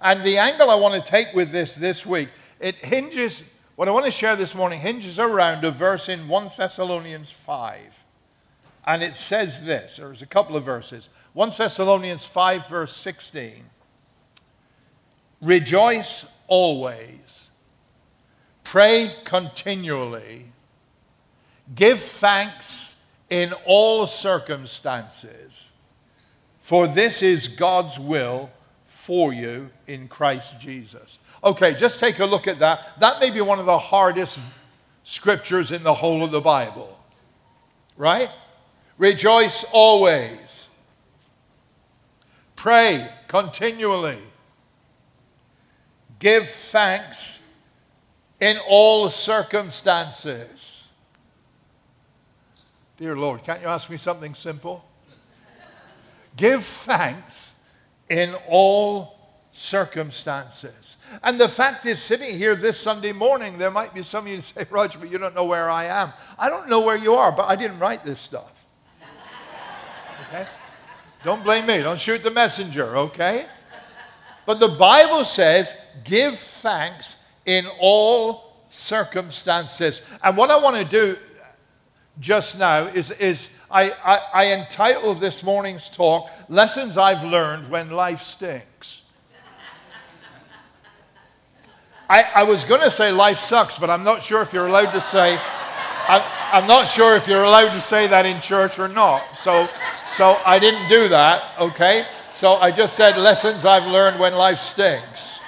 And the angle I want to take with this this week, it hinges, what I want to share this morning hinges around a verse in 1 Thessalonians 5. And it says this, there's a couple of verses. 1 Thessalonians 5, verse 16. Rejoice always, pray continually, give thanks in all circumstances, for this is God's will for you in Christ Jesus. Okay, just take a look at that. That may be one of the hardest scriptures in the whole of the Bible. Right? Rejoice always. Pray continually. Give thanks in all circumstances. Dear Lord, can't you ask me something simple? Give thanks in all circumstances. And the fact is, sitting here this Sunday morning, there might be some of you say, Roger, but you don't know where I am. I don't know where you are, but I didn't write this stuff. Okay? Don't blame me. Don't shoot the messenger, okay? But the Bible says, give thanks in all circumstances. And what I want to do just now is, is I, I, I entitled this morning's talk, Lessons I've Learned When Life Stinks. I, I was going to say life sucks, but I'm not sure if you're allowed to say, I'm, I'm not sure if you're allowed to say that in church or not. So, so I didn't do that, okay? So I just said lessons I've learned when life stinks.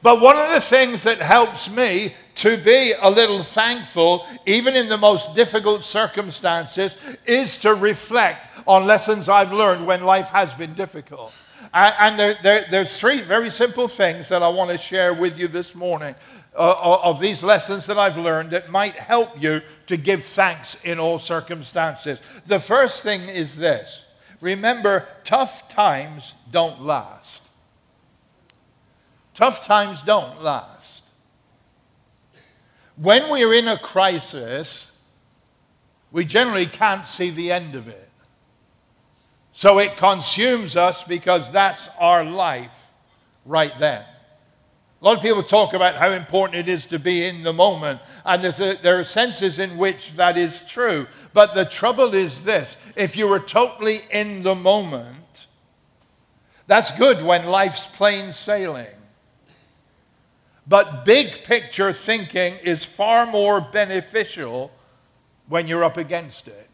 But one of the things that helps me to be a little thankful, even in the most difficult circumstances, is to reflect on lessons I've learned when life has been difficult. And, there, there, there's three very simple things that I want to share with you this morning uh, of these lessons that I've learned that might help you to give thanks in all circumstances. The first thing is this remember, tough times don't last. Tough times don't last. When we're in a crisis, we generally can't see the end of it. So it consumes us because that's our life right then. A lot of people talk about how important it is to be in the moment, and a, there are senses in which that is true. But the trouble is this if you were totally in the moment, that's good when life's plain sailing. But big picture thinking is far more beneficial when you're up against it.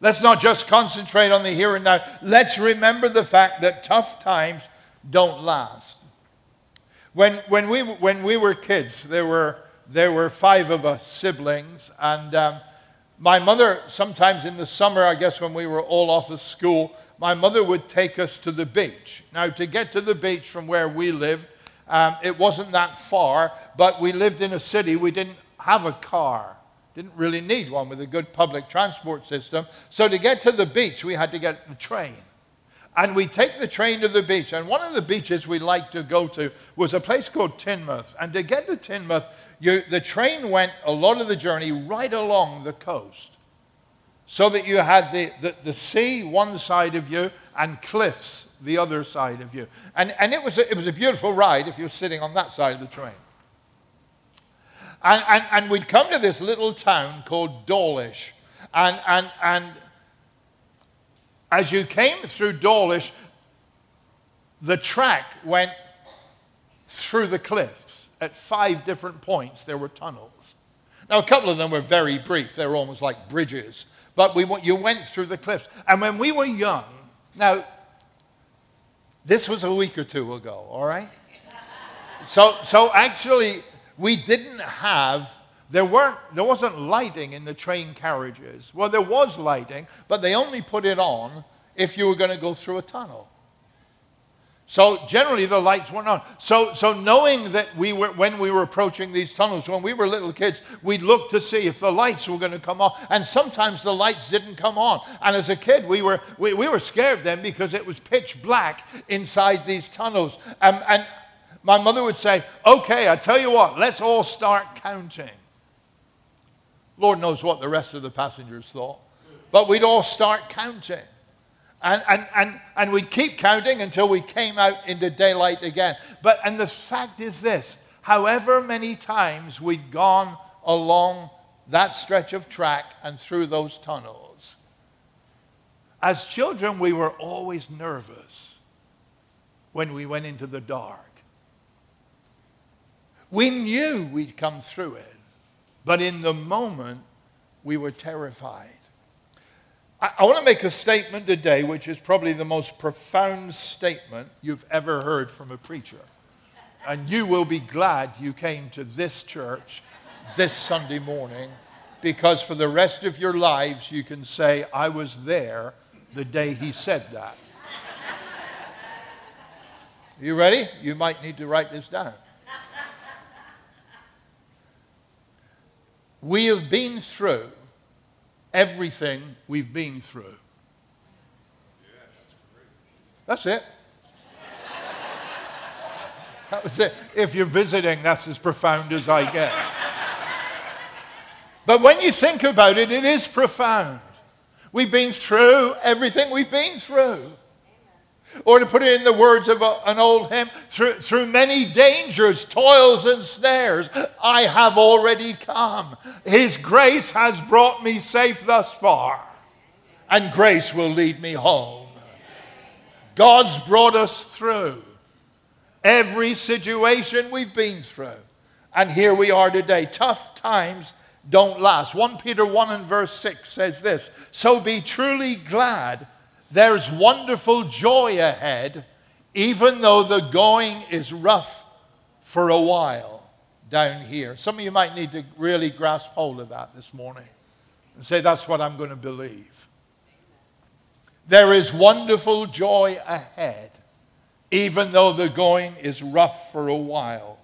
Let's not just concentrate on the here and now. Let's remember the fact that tough times don't last. When, when, we, when we were kids, there were, there were five of us siblings, and um, my mother, sometimes in the summer, I guess when we were all off of school, my mother would take us to the beach. Now, to get to the beach from where we lived, um, it wasn't that far, but we lived in a city. We didn't have a car, didn't really need one with a good public transport system. So to get to the beach, we had to get the train. And we take the train to the beach. And one of the beaches we liked to go to was a place called Teignmouth. And to get to Teignmouth, you, the train went a lot of the journey right along the coast. So that you had the, the, the sea one side of you and cliffs the other side of you. And, and it, was a, it was a beautiful ride if you were sitting on that side of the train. And, and, and we'd come to this little town called Dawlish. And, and, and as you came through Dawlish, the track went through the cliffs. At five different points, there were tunnels. Now, a couple of them were very brief, they were almost like bridges. But we, you went through the cliffs. And when we were young, now, this was a week or two ago, all right? So, so actually, we didn't have, there, weren't, there wasn't lighting in the train carriages. Well, there was lighting, but they only put it on if you were going to go through a tunnel. So generally the lights weren't on. So, so knowing that we were, when we were approaching these tunnels, when we were little kids, we'd look to see if the lights were going to come on. And sometimes the lights didn't come on. And as a kid, we were, we, we were scared then because it was pitch black inside these tunnels. And, and my mother would say, okay, I tell you what, let's all start counting. Lord knows what the rest of the passengers thought. But we'd all start counting. And, and, and, and we'd keep counting until we came out into daylight again. But, and the fact is this however many times we'd gone along that stretch of track and through those tunnels, as children, we were always nervous when we went into the dark. We knew we'd come through it, but in the moment, we were terrified. I, want to make a statement today, which is probably the most profound statement you've ever heard from a preacher. And you will be glad you came to this church this Sunday morning because for the rest of your lives you can say, I was there the day he said that. You ready? You might need to write this down. We have been through everything we've been through. That's it. That was it. If you're visiting, that's as profound as I get. But when you think about it, it is profound. We've been through everything we've been through. Or to put it in the words of a, an old hymn, through, through many dangers, toils, and snares, I have already come. His grace has brought me safe thus far, and grace will lead me home. God's brought us through every situation we've been through. And here we are today. Tough times don't last. 1 Peter 1 and verse 6 says this So be truly glad, there's wonderful joy ahead, even though the going is rough for a while down here. Some of you might need to really grasp hold of that this morning and say, That's what I'm going to believe. There is wonderful joy ahead, even though the going is rough for a while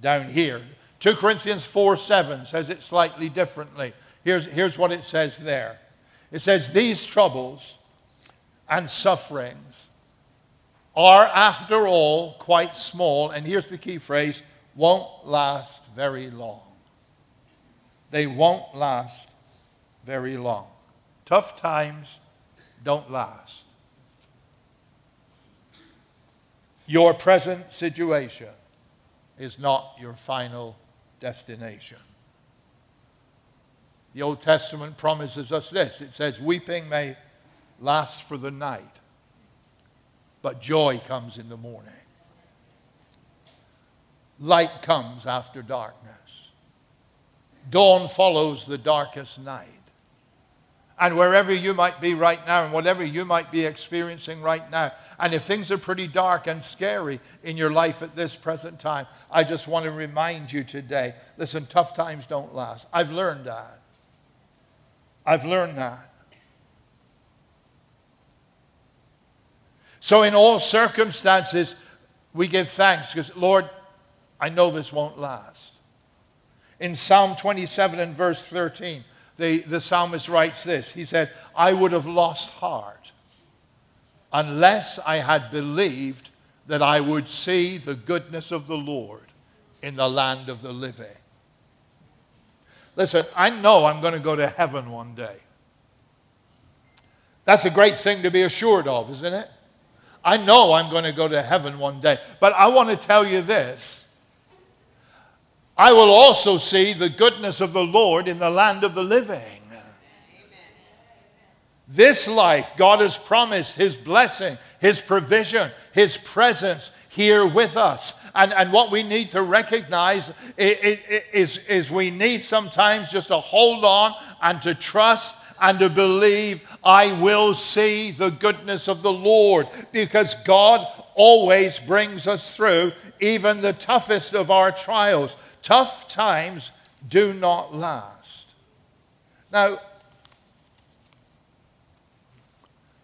down here. 2 Corinthians 4 7 says it slightly differently. Here's, here's what it says there it says, These troubles and sufferings are, after all, quite small. And here's the key phrase won't last very long. They won't last very long. Tough times don't last. Your present situation is not your final destination. The Old Testament promises us this it says, Weeping may last for the night, but joy comes in the morning. Light comes after darkness. Dawn follows the darkest night. And wherever you might be right now, and whatever you might be experiencing right now, and if things are pretty dark and scary in your life at this present time, I just want to remind you today listen, tough times don't last. I've learned that. I've learned that. So, in all circumstances, we give thanks because, Lord, I know this won't last. In Psalm 27 and verse 13, the, the psalmist writes this He said, I would have lost heart unless I had believed that I would see the goodness of the Lord in the land of the living. Listen, I know I'm going to go to heaven one day. That's a great thing to be assured of, isn't it? I know I'm going to go to heaven one day. But I want to tell you this I will also see the goodness of the Lord in the land of the living. This life, God has promised His blessing, His provision, His presence here with us. And, and what we need to recognize is, is we need sometimes just to hold on and to trust and to believe I will see the goodness of the Lord because God always brings us through even the toughest of our trials. Tough times do not last. Now,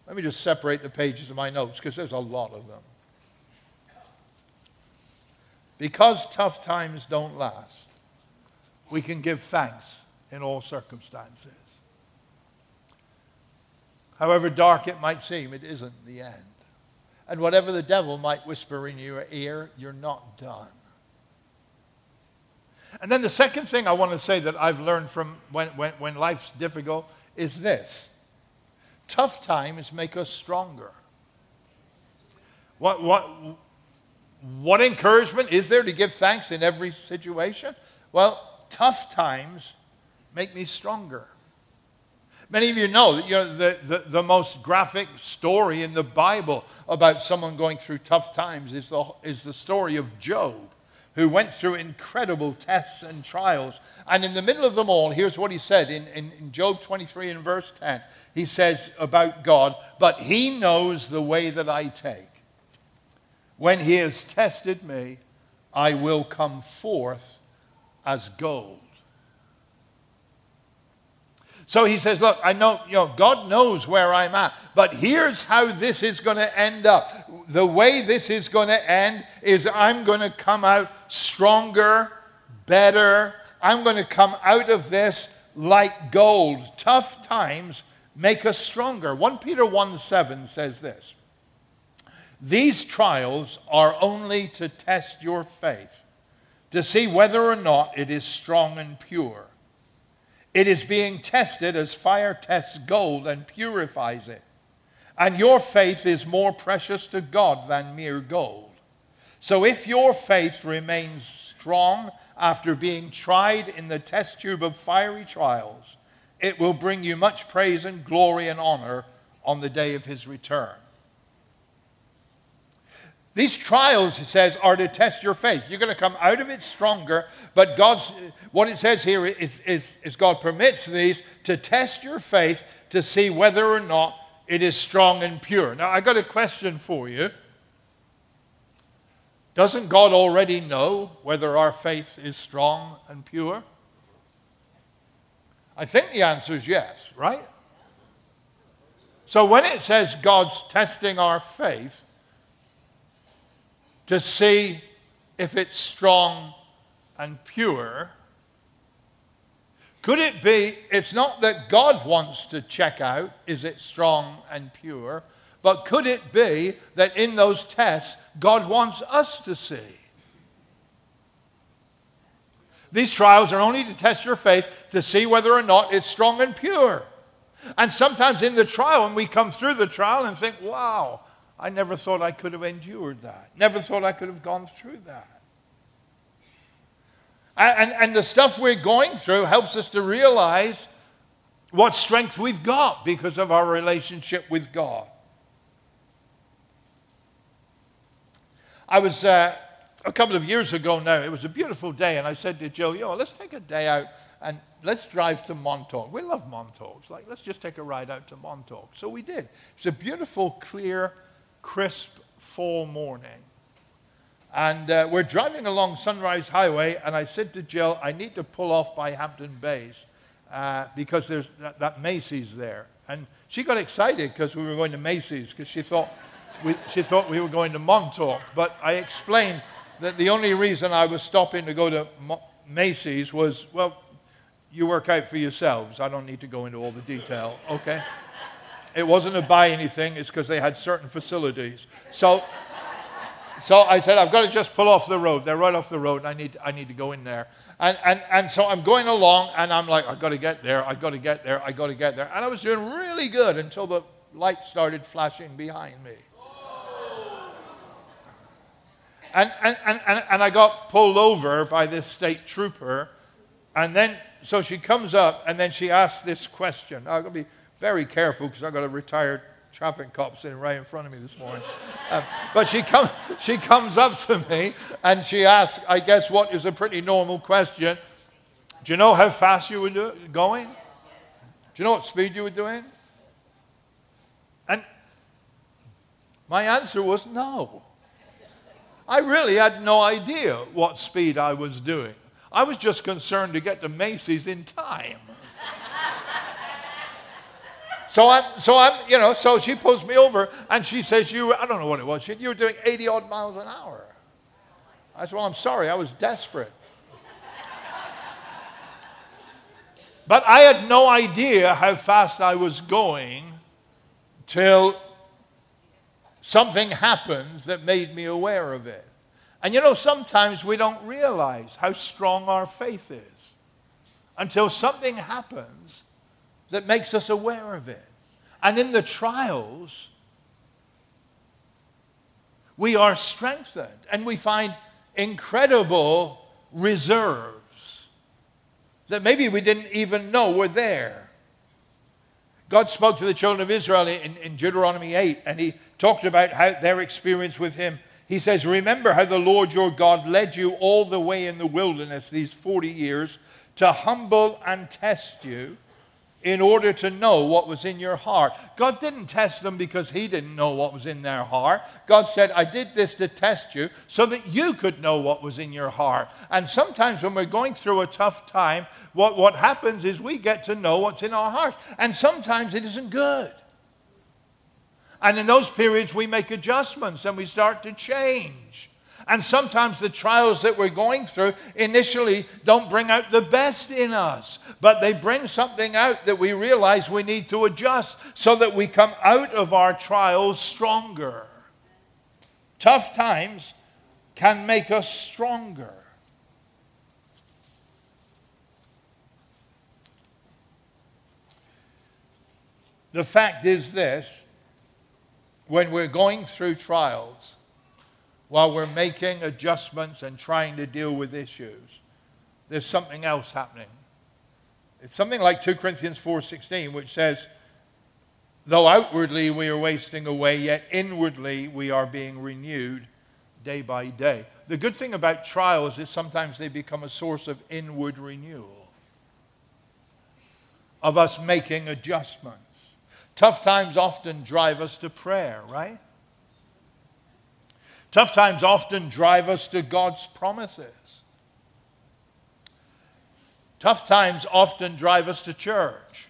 let me just separate the pages of my notes because there's a lot of them. Because tough times don't last, we can give thanks in all circumstances. However dark it might seem, it isn't the end. And whatever the devil might whisper in your ear, you're not done. And then the second thing I want to say that I've learned from when, when, when life's difficult is this tough times make us stronger. What, what, what encouragement is there to give thanks in every situation? Well, tough times make me stronger. Many of you know that you know, the, the, the most graphic story in the Bible about someone going through tough times is the, is the story of Job, who went through incredible tests and trials. And in the middle of them all, here's what he said in, in, in Job 23 and verse 10. He says about God, But he knows the way that I take. When he has tested me, I will come forth as gold. So he says, Look, I know, you know, God knows where I'm at, but here's how this is going to end up. The way this is going to end is I'm going to come out stronger, better. I'm going to come out of this like gold. Tough times make us stronger. 1 Peter 1 7 says this These trials are only to test your faith, to see whether or not it is strong and pure. It is being tested as fire tests gold and purifies it. And your faith is more precious to God than mere gold. So if your faith remains strong after being tried in the test tube of fiery trials, it will bring you much praise and glory and honor on the day of his return. These trials, it says, are to test your faith. You're going to come out of it stronger, but God's, what it says here is, is, is God permits these to test your faith to see whether or not it is strong and pure. Now, I got a question for you. Doesn't God already know whether our faith is strong and pure? I think the answer is yes, right? So when it says God's testing our faith, to see if it's strong and pure. Could it be it's not that God wants to check out, is it strong and pure, but could it be that in those tests, God wants us to see? These trials are only to test your faith to see whether or not it's strong and pure. And sometimes in the trial, when we come through the trial and think, wow, I never thought I could have endured that. Never thought I could have gone through that. And, and, the stuff we're going through helps us to realize what strength we've got because of our relationship with God. I was uh, a couple of years ago now, it was a beautiful day, and I said to Joe, yo, let's take a day out and let's drive to Montauk. We love Montauk. Like, let's just take a ride out to Montauk. So we did. It's a beautiful, clear, crisp fall morning. And uh, we're driving along Sunrise Highway, and I said to Jill, I need to pull off by Hampton Bays uh, because there's that, that, Macy's there. And she got excited because we were going to Macy's because she thought we, she thought we were going to Montauk. But I explained that the only reason I was stopping to go to Macy's was, well, you work out for yourselves. I don't need to go into all the detail, okay? It wasn't to buy anything, it's because they had certain facilities. So, so I said, I've got to just pull off the road. They're right off the road, and I need, I need to go in there. And, and, and so I'm going along, and I'm like, I've got to get there, I've got to get there, I've got to get there. And I was doing really good until the light started flashing behind me. And, and, and, and I got pulled over by this state trooper. And then, so she comes up, and then she asks this question. I'm going to be very careful because I've got a retired traffic cop sitting right in front of me this morning. Um, but she, come, she comes up to me and she asks, I guess, what is a pretty normal question. Do you know how fast you were do- going? Do you know what speed you were doing? And my answer was no. I really had no idea what speed I was doing. I was just concerned to get to Macy's in time. So I'm, so I'm, you know, so she pulls me over and she says, you, I don't know what it was, you were doing 80 odd miles an hour. I said, well, I'm sorry, I was desperate. but I had no idea how fast I was going till something happened that made me aware of it. And you know, sometimes we don't realize how strong our faith is until something happens that makes us aware of it. And in the trials, we are strengthened and we find incredible reserves that maybe we didn't even know were there. God spoke to the children of Israel in, in Deuteronomy 8, and he talked about how their experience with him. He says, Remember how the Lord your God led you all the way in the wilderness these 40 years to humble and test you in order to know what was in your heart. God didn't test them because He didn't know what was in their heart. God said, I did this to test you so that you could know what was in your heart. And sometimes when we're going through a tough time, what, what happens is we get to know what's in our heart. And sometimes it isn't good. And in those periods, we make adjustments and we start to change. And sometimes the trials that we're going through initially don't bring out the best in us, but they bring something out that we realize we need to adjust so that we come out of our trials stronger. Tough times can make us stronger. The fact is this when we're going through trials, while we're making adjustments and trying to deal with issues, there's something else happening. It's something like 2 Corinthians 4:16 which says though outwardly we are wasting away yet inwardly we are being renewed day by day. The good thing about trials is sometimes they become a source of inward renewal. Of us making adjustments. Tough times often drive us to prayer, right? Tough times often drive us to God's promises. Tough times often drive us to church.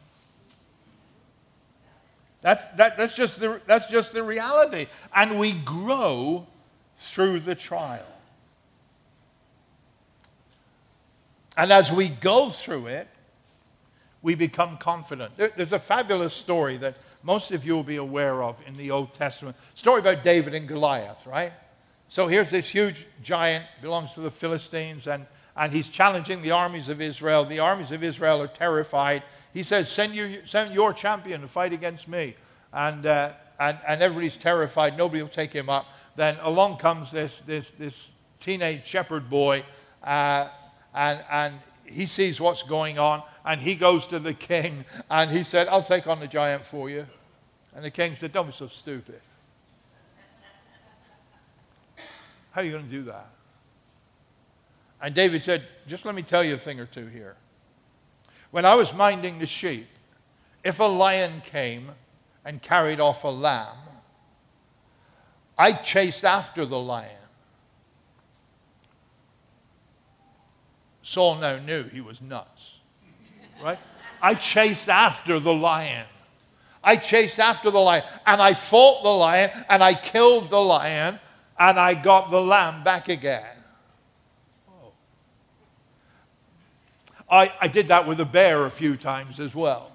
That's, that, that's, just the, that's just the reality. And we grow through the trial. And as we go through it, we become confident. There, there's a fabulous story that most of you will be aware of in the Old Testament. Story about David and Goliath, right? So here's this huge giant, belongs to the Philistines, and, and he's challenging the armies of Israel. The armies of Israel are terrified. He says, Send, you, send your champion to fight against me. And, uh, and, and everybody's terrified. Nobody will take him up. Then along comes this, this, this teenage shepherd boy, uh, and, and he sees what's going on, and he goes to the king, and he said, I'll take on the giant for you. And the king said, Don't be so stupid. How are you going to do that? And David said, Just let me tell you a thing or two here. When I was minding the sheep, if a lion came and carried off a lamb, I chased after the lion. Saul now knew he was nuts, right? I chased after the lion. I chased after the lion and I fought the lion and I killed the lion and I got the lamb back again. Oh. I, I did that with a bear a few times as well.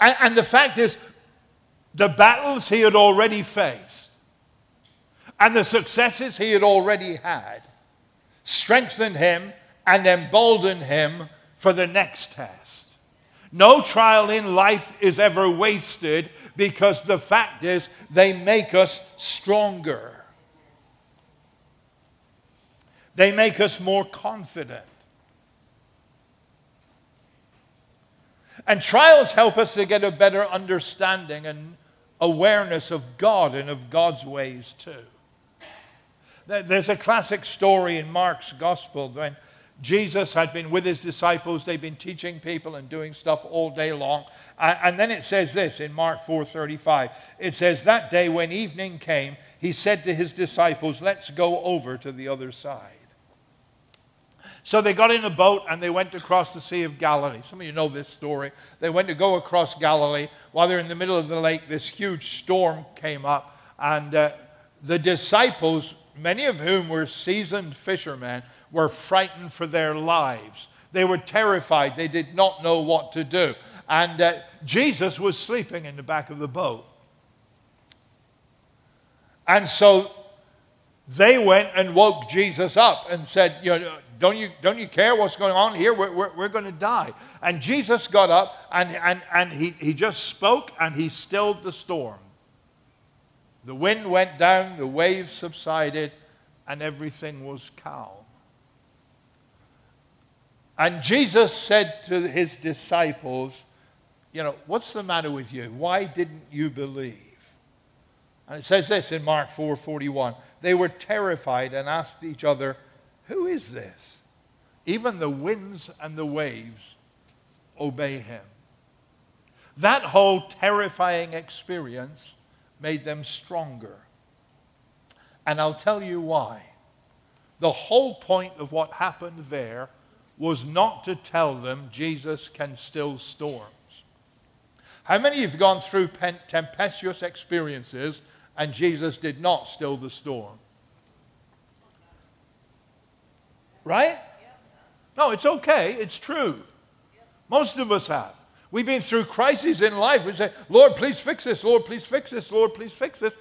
and, and the fact is, the battles he had already faced and the successes he had already had strengthened him and emboldened him for the next test. No trial in life is ever wasted because the fact is, they make us stronger. They make us more confident. And trials help us to get a better understanding and awareness of God and of God's ways too. There's a classic story in Mark's gospel when Jesus had been with his disciples. They've been teaching people and doing stuff all day long. And then it says this in Mark 4:35. It says that day when evening came, he said to his disciples, "Let's go over to the other side." So they got in a boat and they went across the Sea of Galilee. Some of you know this story. They went to go across Galilee. While they're in the middle of the lake, this huge storm came up, and uh, the disciples, many of whom were seasoned fishermen, were frightened for their lives. They were terrified. They did not know what to do. And uh, Jesus was sleeping in the back of the boat. And so they went and woke Jesus up and said, you know, don't you, don't you care what's going on here? We're, we're, we're going to die. And Jesus got up and, and, and he, he just spoke and he stilled the storm. The wind went down, the waves subsided, and everything was calm. And Jesus said to his disciples, You know, what's the matter with you? Why didn't you believe? And it says this in Mark 4 41. They were terrified and asked each other, Who is this? Even the winds and the waves obey him. That whole terrifying experience made them stronger. And I'll tell you why. The whole point of what happened there was not to tell them Jesus can still storms. How many have gone through tempestuous experiences and Jesus did not still the storm? Right? No, it's okay. It's true. Most of us have. We've been through crises in life. We say, Lord, please fix this. Lord, please fix this. Lord, please fix this.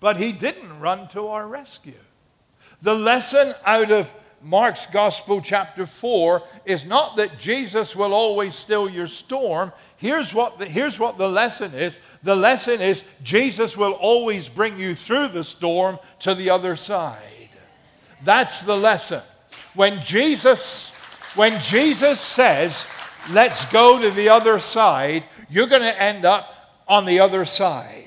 But He didn't run to our rescue. The lesson out of Mark's Gospel, chapter 4, is not that Jesus will always still your storm. Here's what, the, here's what the lesson is the lesson is Jesus will always bring you through the storm to the other side. That's the lesson. When Jesus, when Jesus says, let's go to the other side, you're going to end up on the other side.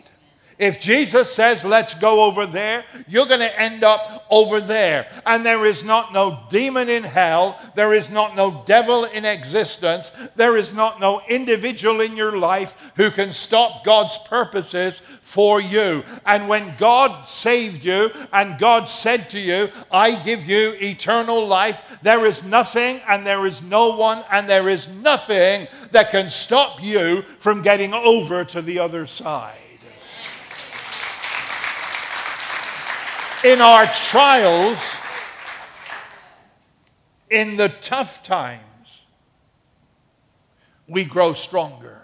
If Jesus says, let's go over there, you're going to end up over there. And there is not no demon in hell. There is not no devil in existence. There is not no individual in your life who can stop God's purposes for you. And when God saved you and God said to you, I give you eternal life, there is nothing and there is no one and there is nothing that can stop you from getting over to the other side. In our trials, in the tough times, we grow stronger.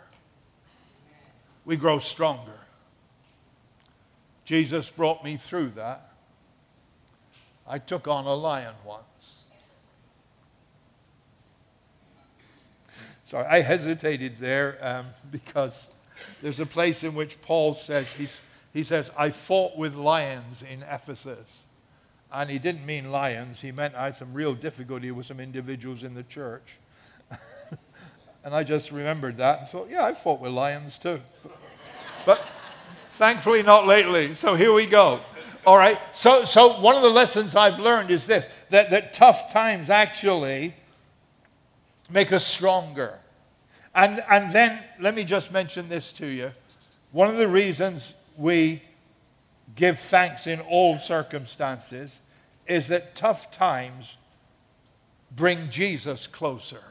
We grow stronger. Jesus brought me through that. I took on a lion once. Sorry, I hesitated there um, because there's a place in which Paul says he's he says, I fought with lions in Ephesus. And he didn't mean lions, he meant I had some real difficulty with some individuals in the church. and I just remembered that and thought, yeah, I fought with lions too. But, but thankfully, not lately. So here we go. All right. So, so one of the lessons I've learned is this that, that tough times actually make us stronger. And, and then let me just mention this to you. One of the reasons we give thanks in all circumstances is that tough times bring Jesus closer.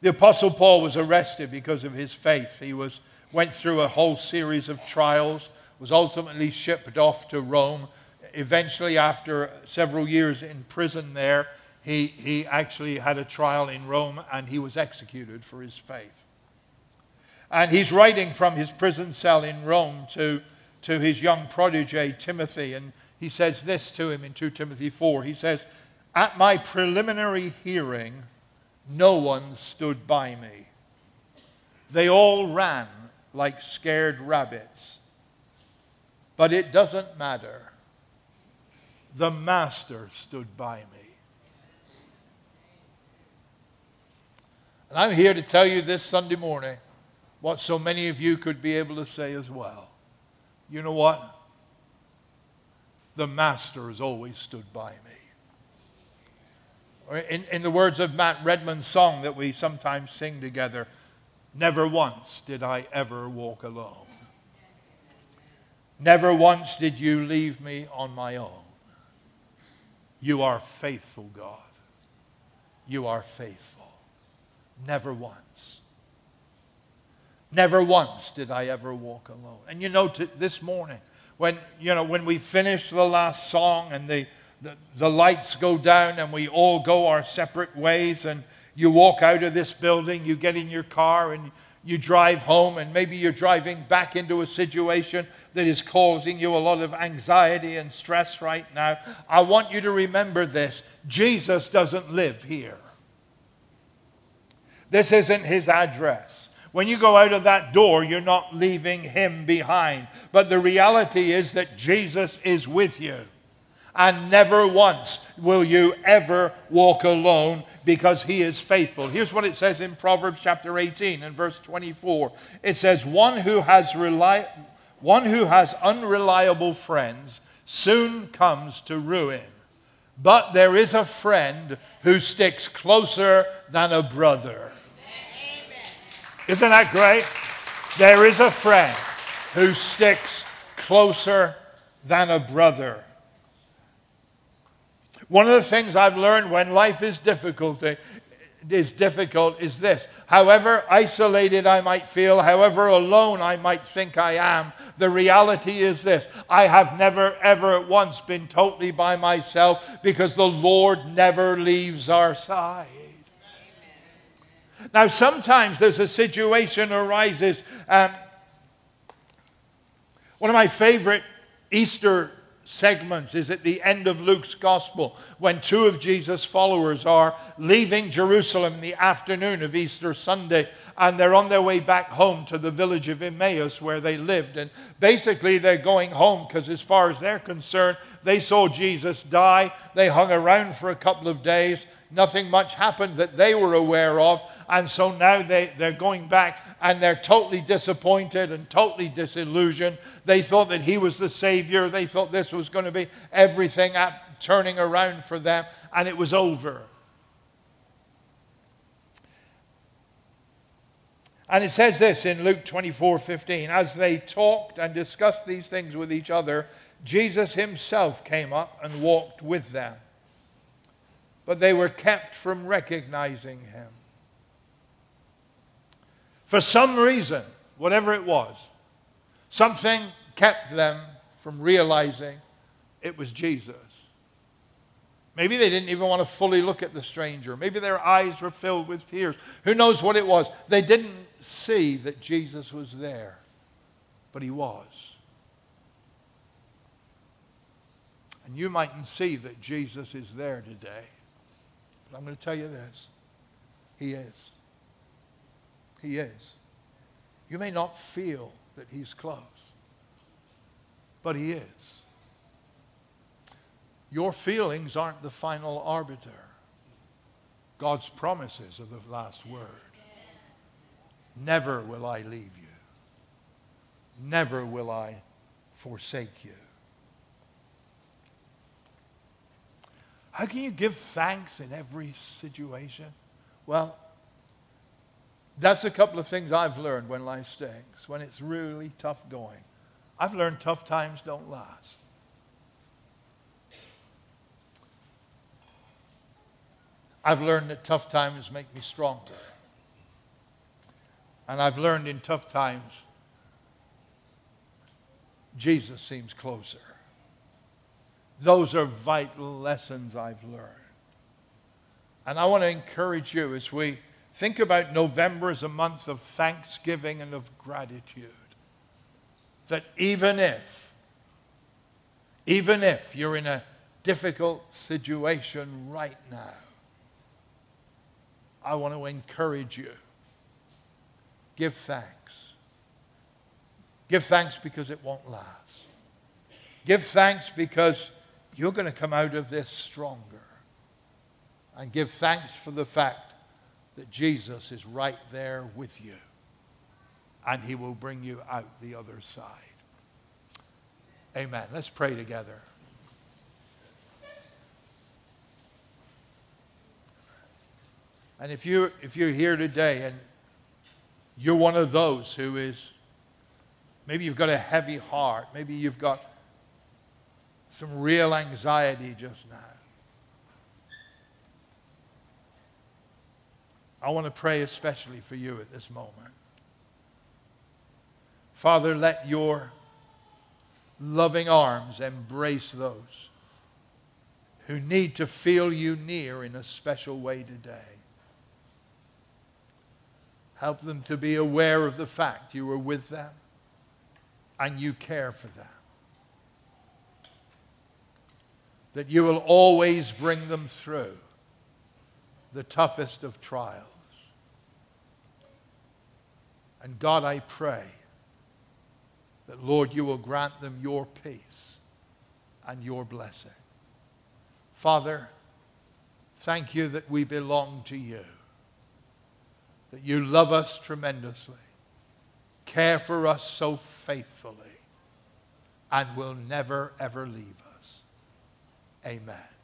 The apostle Paul was arrested because of his faith. He was went through a whole series of trials, was ultimately shipped off to Rome. Eventually after several years in prison there, he, he actually had a trial in Rome and he was executed for his faith. And he's writing from his prison cell in Rome to, to his young protege, Timothy, and he says this to him in 2 Timothy 4. He says, At my preliminary hearing, no one stood by me. They all ran like scared rabbits. But it doesn't matter. The Master stood by me. And I'm here to tell you this Sunday morning what so many of you could be able to say as well. You know what? The Master has always stood by me. In, in the words of Matt Redman's song that we sometimes sing together, never once did I ever walk alone. Never once did you leave me on my own. You are faithful, God. You are faithful. Never once. Never once did I ever walk alone. And you know, to, this morning, when, you know, when we finish the last song and the, the, the lights go down and we all go our separate ways and you walk out of this building, you get in your car and you drive home and maybe you're driving back into a situation that is causing you a lot of anxiety and stress right now, I want you to remember this Jesus doesn't live here. This isn't his address. When you go out of that door, you're not leaving him behind. But the reality is that Jesus is with you. And never once will you ever walk alone because he is faithful. Here's what it says in Proverbs chapter 18 and verse 24. It says, One who has, reli- one who has unreliable friends soon comes to ruin. But there is a friend who sticks closer than a brother. Isn't that great? There is a friend who sticks closer than a brother. One of the things I've learned when life is difficult is difficult is this. However isolated I might feel, however alone I might think I am, the reality is this. I have never ever once been totally by myself because the Lord never leaves our side. Now, sometimes there's a situation arises. Um, one of my favorite Easter segments is at the end of Luke's gospel when two of Jesus' followers are leaving Jerusalem in the afternoon of Easter Sunday and they're on their way back home to the village of Emmaus where they lived. And basically, they're going home because, as far as they're concerned, they saw Jesus die. They hung around for a couple of days. Nothing much happened that they were aware of. And so now they, they're going back and they're totally disappointed and totally disillusioned. They thought that he was the Savior. They thought this was going to be everything turning around for them, and it was over. And it says this in Luke 24 15. As they talked and discussed these things with each other, Jesus himself came up and walked with them. But they were kept from recognizing him. For some reason, whatever it was, something kept them from realizing it was Jesus. Maybe they didn't even want to fully look at the stranger. Maybe their eyes were filled with tears. Who knows what it was? They didn't see that Jesus was there, but he was. And you mightn't see that Jesus is there today. But I'm going to tell you this He is. He is. You may not feel that He's close, but He is. Your feelings aren't the final arbiter. God's promises are the last word. Never will I leave you. Never will I forsake you. How can you give thanks in every situation? Well, that's a couple of things I've learned when life stinks, when it's really tough going. I've learned tough times don't last. I've learned that tough times make me stronger. And I've learned in tough times, Jesus seems closer. Those are vital lessons I've learned. And I want to encourage you as we Think about November as a month of thanksgiving and of gratitude. That even if, even if you're in a difficult situation right now, I want to encourage you. Give thanks. Give thanks because it won't last. Give thanks because you're going to come out of this stronger. And give thanks for the fact that Jesus is right there with you and he will bring you out the other side. Amen. Let's pray together. And if you if you're here today and you're one of those who is maybe you've got a heavy heart, maybe you've got some real anxiety just now. I want to pray especially for you at this moment. Father, let your loving arms embrace those who need to feel you near in a special way today. Help them to be aware of the fact you are with them and you care for them. That you will always bring them through the toughest of trials. And God, I pray that, Lord, you will grant them your peace and your blessing. Father, thank you that we belong to you, that you love us tremendously, care for us so faithfully, and will never, ever leave us. Amen.